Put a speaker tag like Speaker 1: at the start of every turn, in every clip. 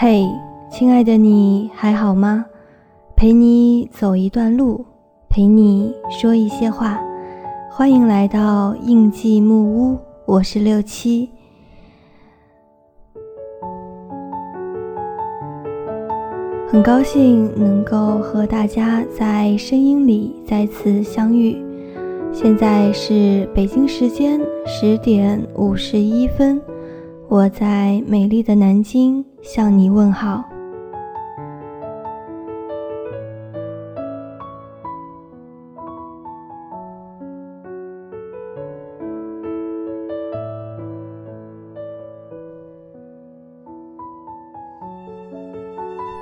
Speaker 1: 嘿，亲爱的你还好吗？陪你走一段路，陪你说一些话。欢迎来到印记木屋，我是六七。很高兴能够和大家在声音里再次相遇。现在是北京时间十点五十一分，我在美丽的南京向你问好。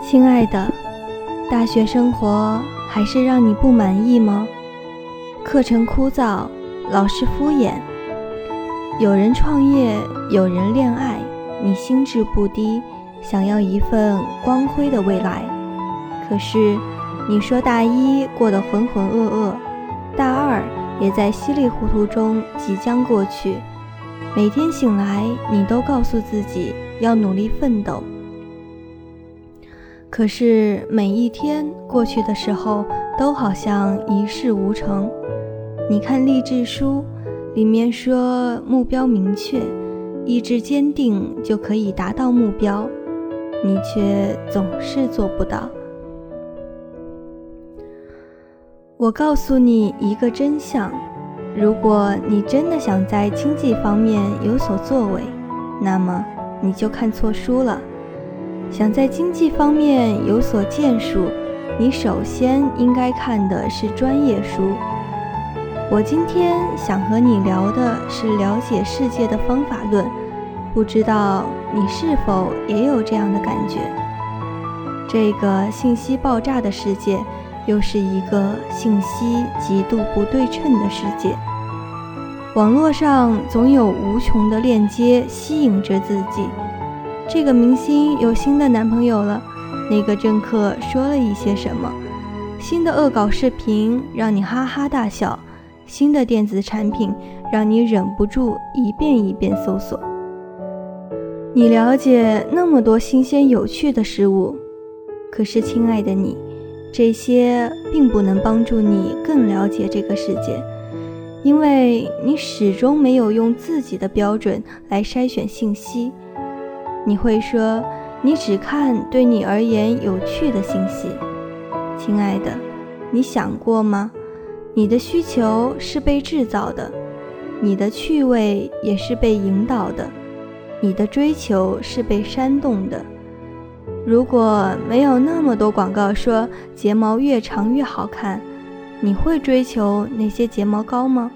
Speaker 1: 亲爱的，大学生活还是让你不满意吗？课程枯燥，老师敷衍。有人创业，有人恋爱，你心智不低，想要一份光辉的未来。可是，你说大一过得浑浑噩噩，大二也在稀里糊涂中即将过去。每天醒来，你都告诉自己要努力奋斗。可是每一天过去的时候，都好像一事无成。你看励志书，里面说目标明确，意志坚定就可以达到目标，你却总是做不到。我告诉你一个真相：如果你真的想在经济方面有所作为，那么你就看错书了。想在经济方面有所建树，你首先应该看的是专业书。我今天想和你聊的是了解世界的方法论，不知道你是否也有这样的感觉？这个信息爆炸的世界，又是一个信息极度不对称的世界。网络上总有无穷的链接吸引着自己。这个明星有新的男朋友了，那个政客说了一些什么？新的恶搞视频让你哈哈大笑，新的电子产品让你忍不住一遍一遍搜索。你了解那么多新鲜有趣的事物，可是亲爱的你，这些并不能帮助你更了解这个世界，因为你始终没有用自己的标准来筛选信息。你会说，你只看对你而言有趣的信息，亲爱的，你想过吗？你的需求是被制造的，你的趣味也是被引导的，你的追求是被煽动的。如果没有那么多广告说睫毛越长越好看，你会追求那些睫毛膏吗？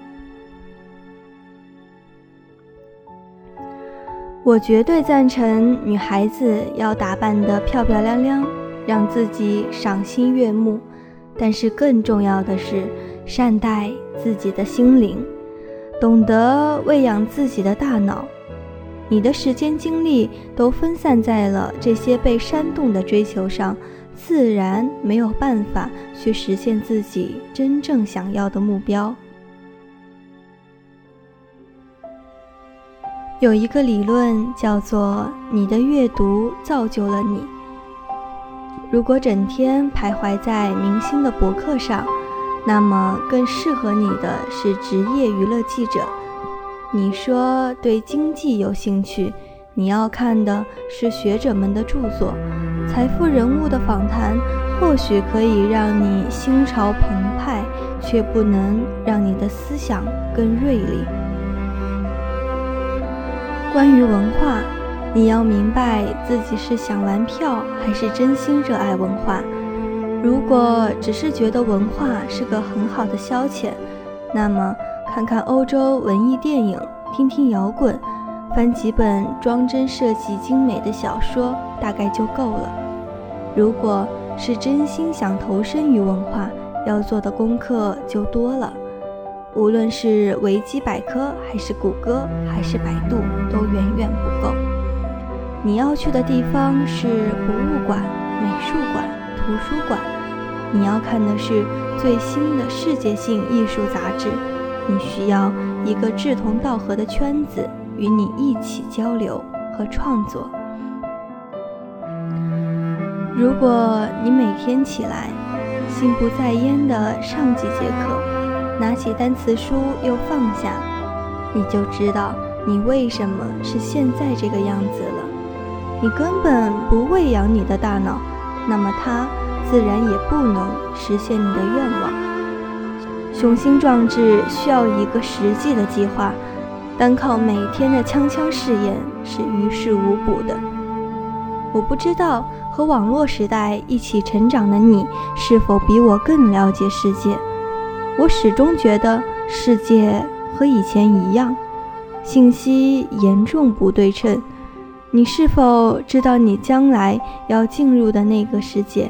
Speaker 1: 我绝对赞成女孩子要打扮得漂漂亮亮，让自己赏心悦目。但是更重要的是，善待自己的心灵，懂得喂养自己的大脑。你的时间精力都分散在了这些被煽动的追求上，自然没有办法去实现自己真正想要的目标。有一个理论叫做“你的阅读造就了你”。如果整天徘徊在明星的博客上，那么更适合你的是职业娱乐记者。你说对经济有兴趣，你要看的是学者们的著作。财富人物的访谈或许可以让你心潮澎湃，却不能让你的思想更锐利。关于文化，你要明白自己是想玩票还是真心热爱文化。如果只是觉得文化是个很好的消遣，那么看看欧洲文艺电影，听听摇滚，翻几本装帧设计精美的小说，大概就够了。如果是真心想投身于文化，要做的功课就多了。无论是维基百科，还是谷歌，还是百度，都远远不够。你要去的地方是博物馆、图书馆。你要看的是最新的世界性艺术杂志。你需要一个志同道合的圈子，与你一起交流和创作。如果你每天起来心不在焉地上几节课，拿起单词书又放下，你就知道你为什么是现在这个样子了。你根本不喂养你的大脑，那么它自然也不能实现你的愿望。雄心壮志需要一个实际的计划，单靠每天的锵锵试验是于事无补的。我不知道和网络时代一起成长的你是否比我更了解世界。我始终觉得世界和以前一样，信息严重不对称。你是否知道你将来要进入的那个世界？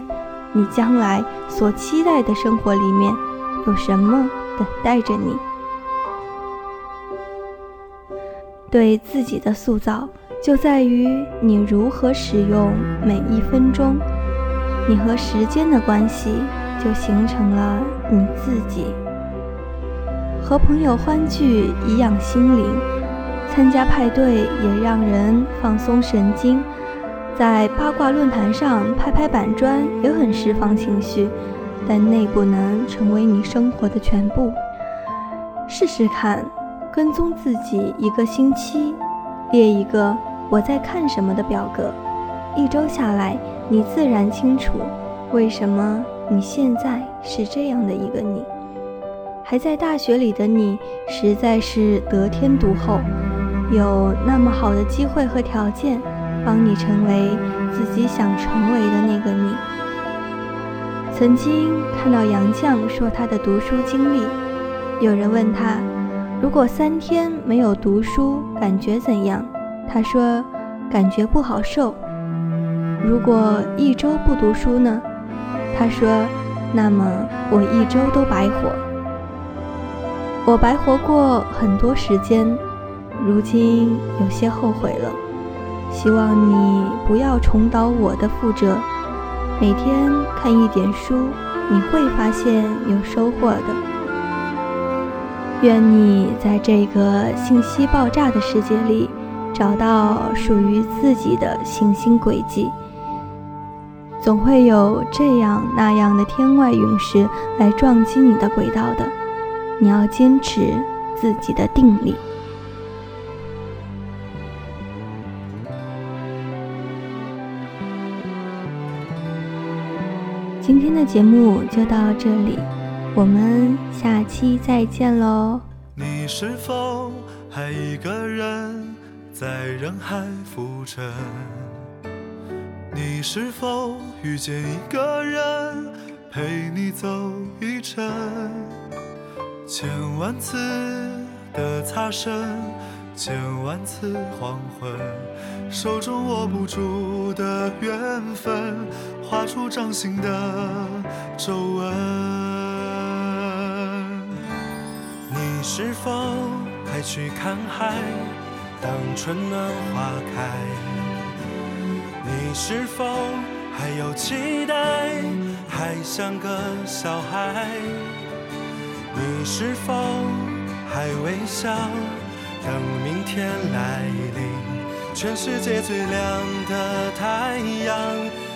Speaker 1: 你将来所期待的生活里面有什么等待着你？对自己的塑造。就在于你如何使用每一分钟，你和时间的关系就形成了你自己。和朋友欢聚颐养心灵，参加派对也让人放松神经，在八卦论坛上拍拍板砖也很释放情绪，但那不能成为你生活的全部。试试看，跟踪自己一个星期，列一个。我在看什么的表格，一周下来，你自然清楚为什么你现在是这样的一个你。还在大学里的你，实在是得天独厚，有那么好的机会和条件，帮你成为自己想成为的那个你。曾经看到杨绛说他的读书经历，有人问他，如果三天没有读书，感觉怎样？他说：“感觉不好受。如果一周不读书呢？”他说：“那么我一周都白活。我白活过很多时间，如今有些后悔了。希望你不要重蹈我的覆辙。每天看一点书，你会发现有收获的。愿你在这个信息爆炸的世界里。”找到属于自己的行星轨迹，总会有这样那样的天外陨石来撞击你的轨道的。你要坚持自己的定力。今天的节目就到这里，我们下期再见喽。
Speaker 2: 你是否还一个人？在人海浮沉，你是否遇见一个人陪你走一程？千万次的擦身，千万次黄昏，手中握不住的缘分，画出掌心的皱纹。你是否还去看海？当春暖花开，你是否还有期待？还像个小孩？你是否还微笑？等明天来临，全世界最亮的太阳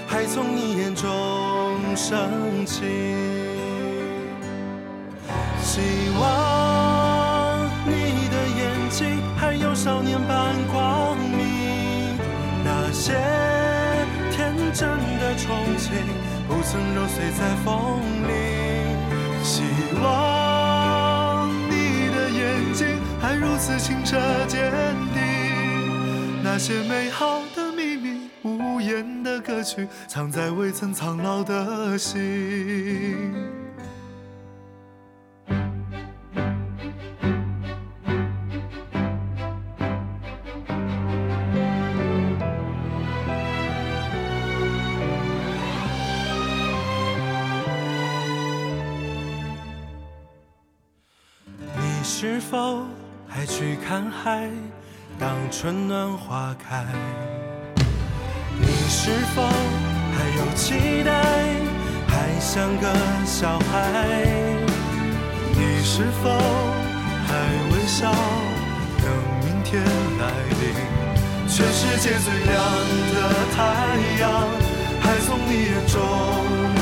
Speaker 2: 还从你眼中升起。希望你的眼睛还有。少年般光明，那些天真的憧憬不曾揉碎在风里。希望如此清澈坚定，那些美好的秘密、无言的歌曲，藏在未曾苍老的心。你是否爱去看海，当春暖花开。你是否还有期待？还像个小孩。你是否还微笑？等明天来临，全世界最亮的太阳，还从你眼中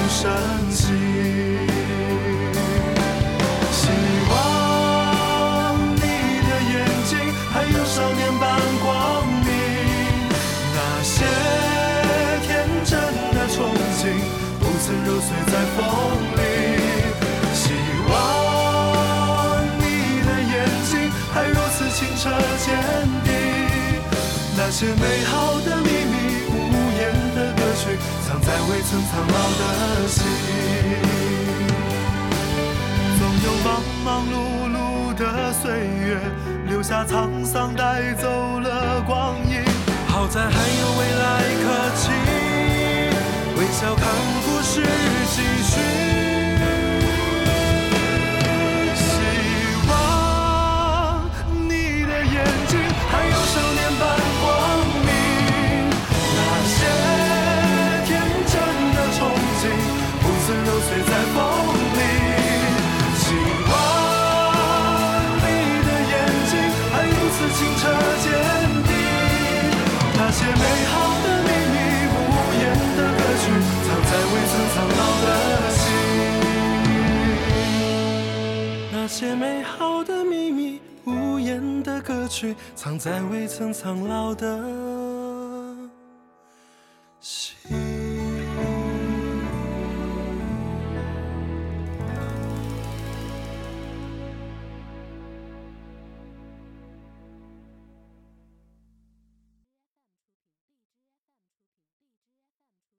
Speaker 2: 升起。揉碎在风里。希望你的眼睛还如此清澈坚定，那些美好的秘密，无言的歌曲，藏在未曾苍老的心。总有忙忙碌碌的岁月，留下沧桑，带走了光阴。好在还有未来可期，要看故事继续。希望你的眼睛还有少年般光明，那些天真的憧憬不曾揉碎在风的歌曲，藏在未曾苍老的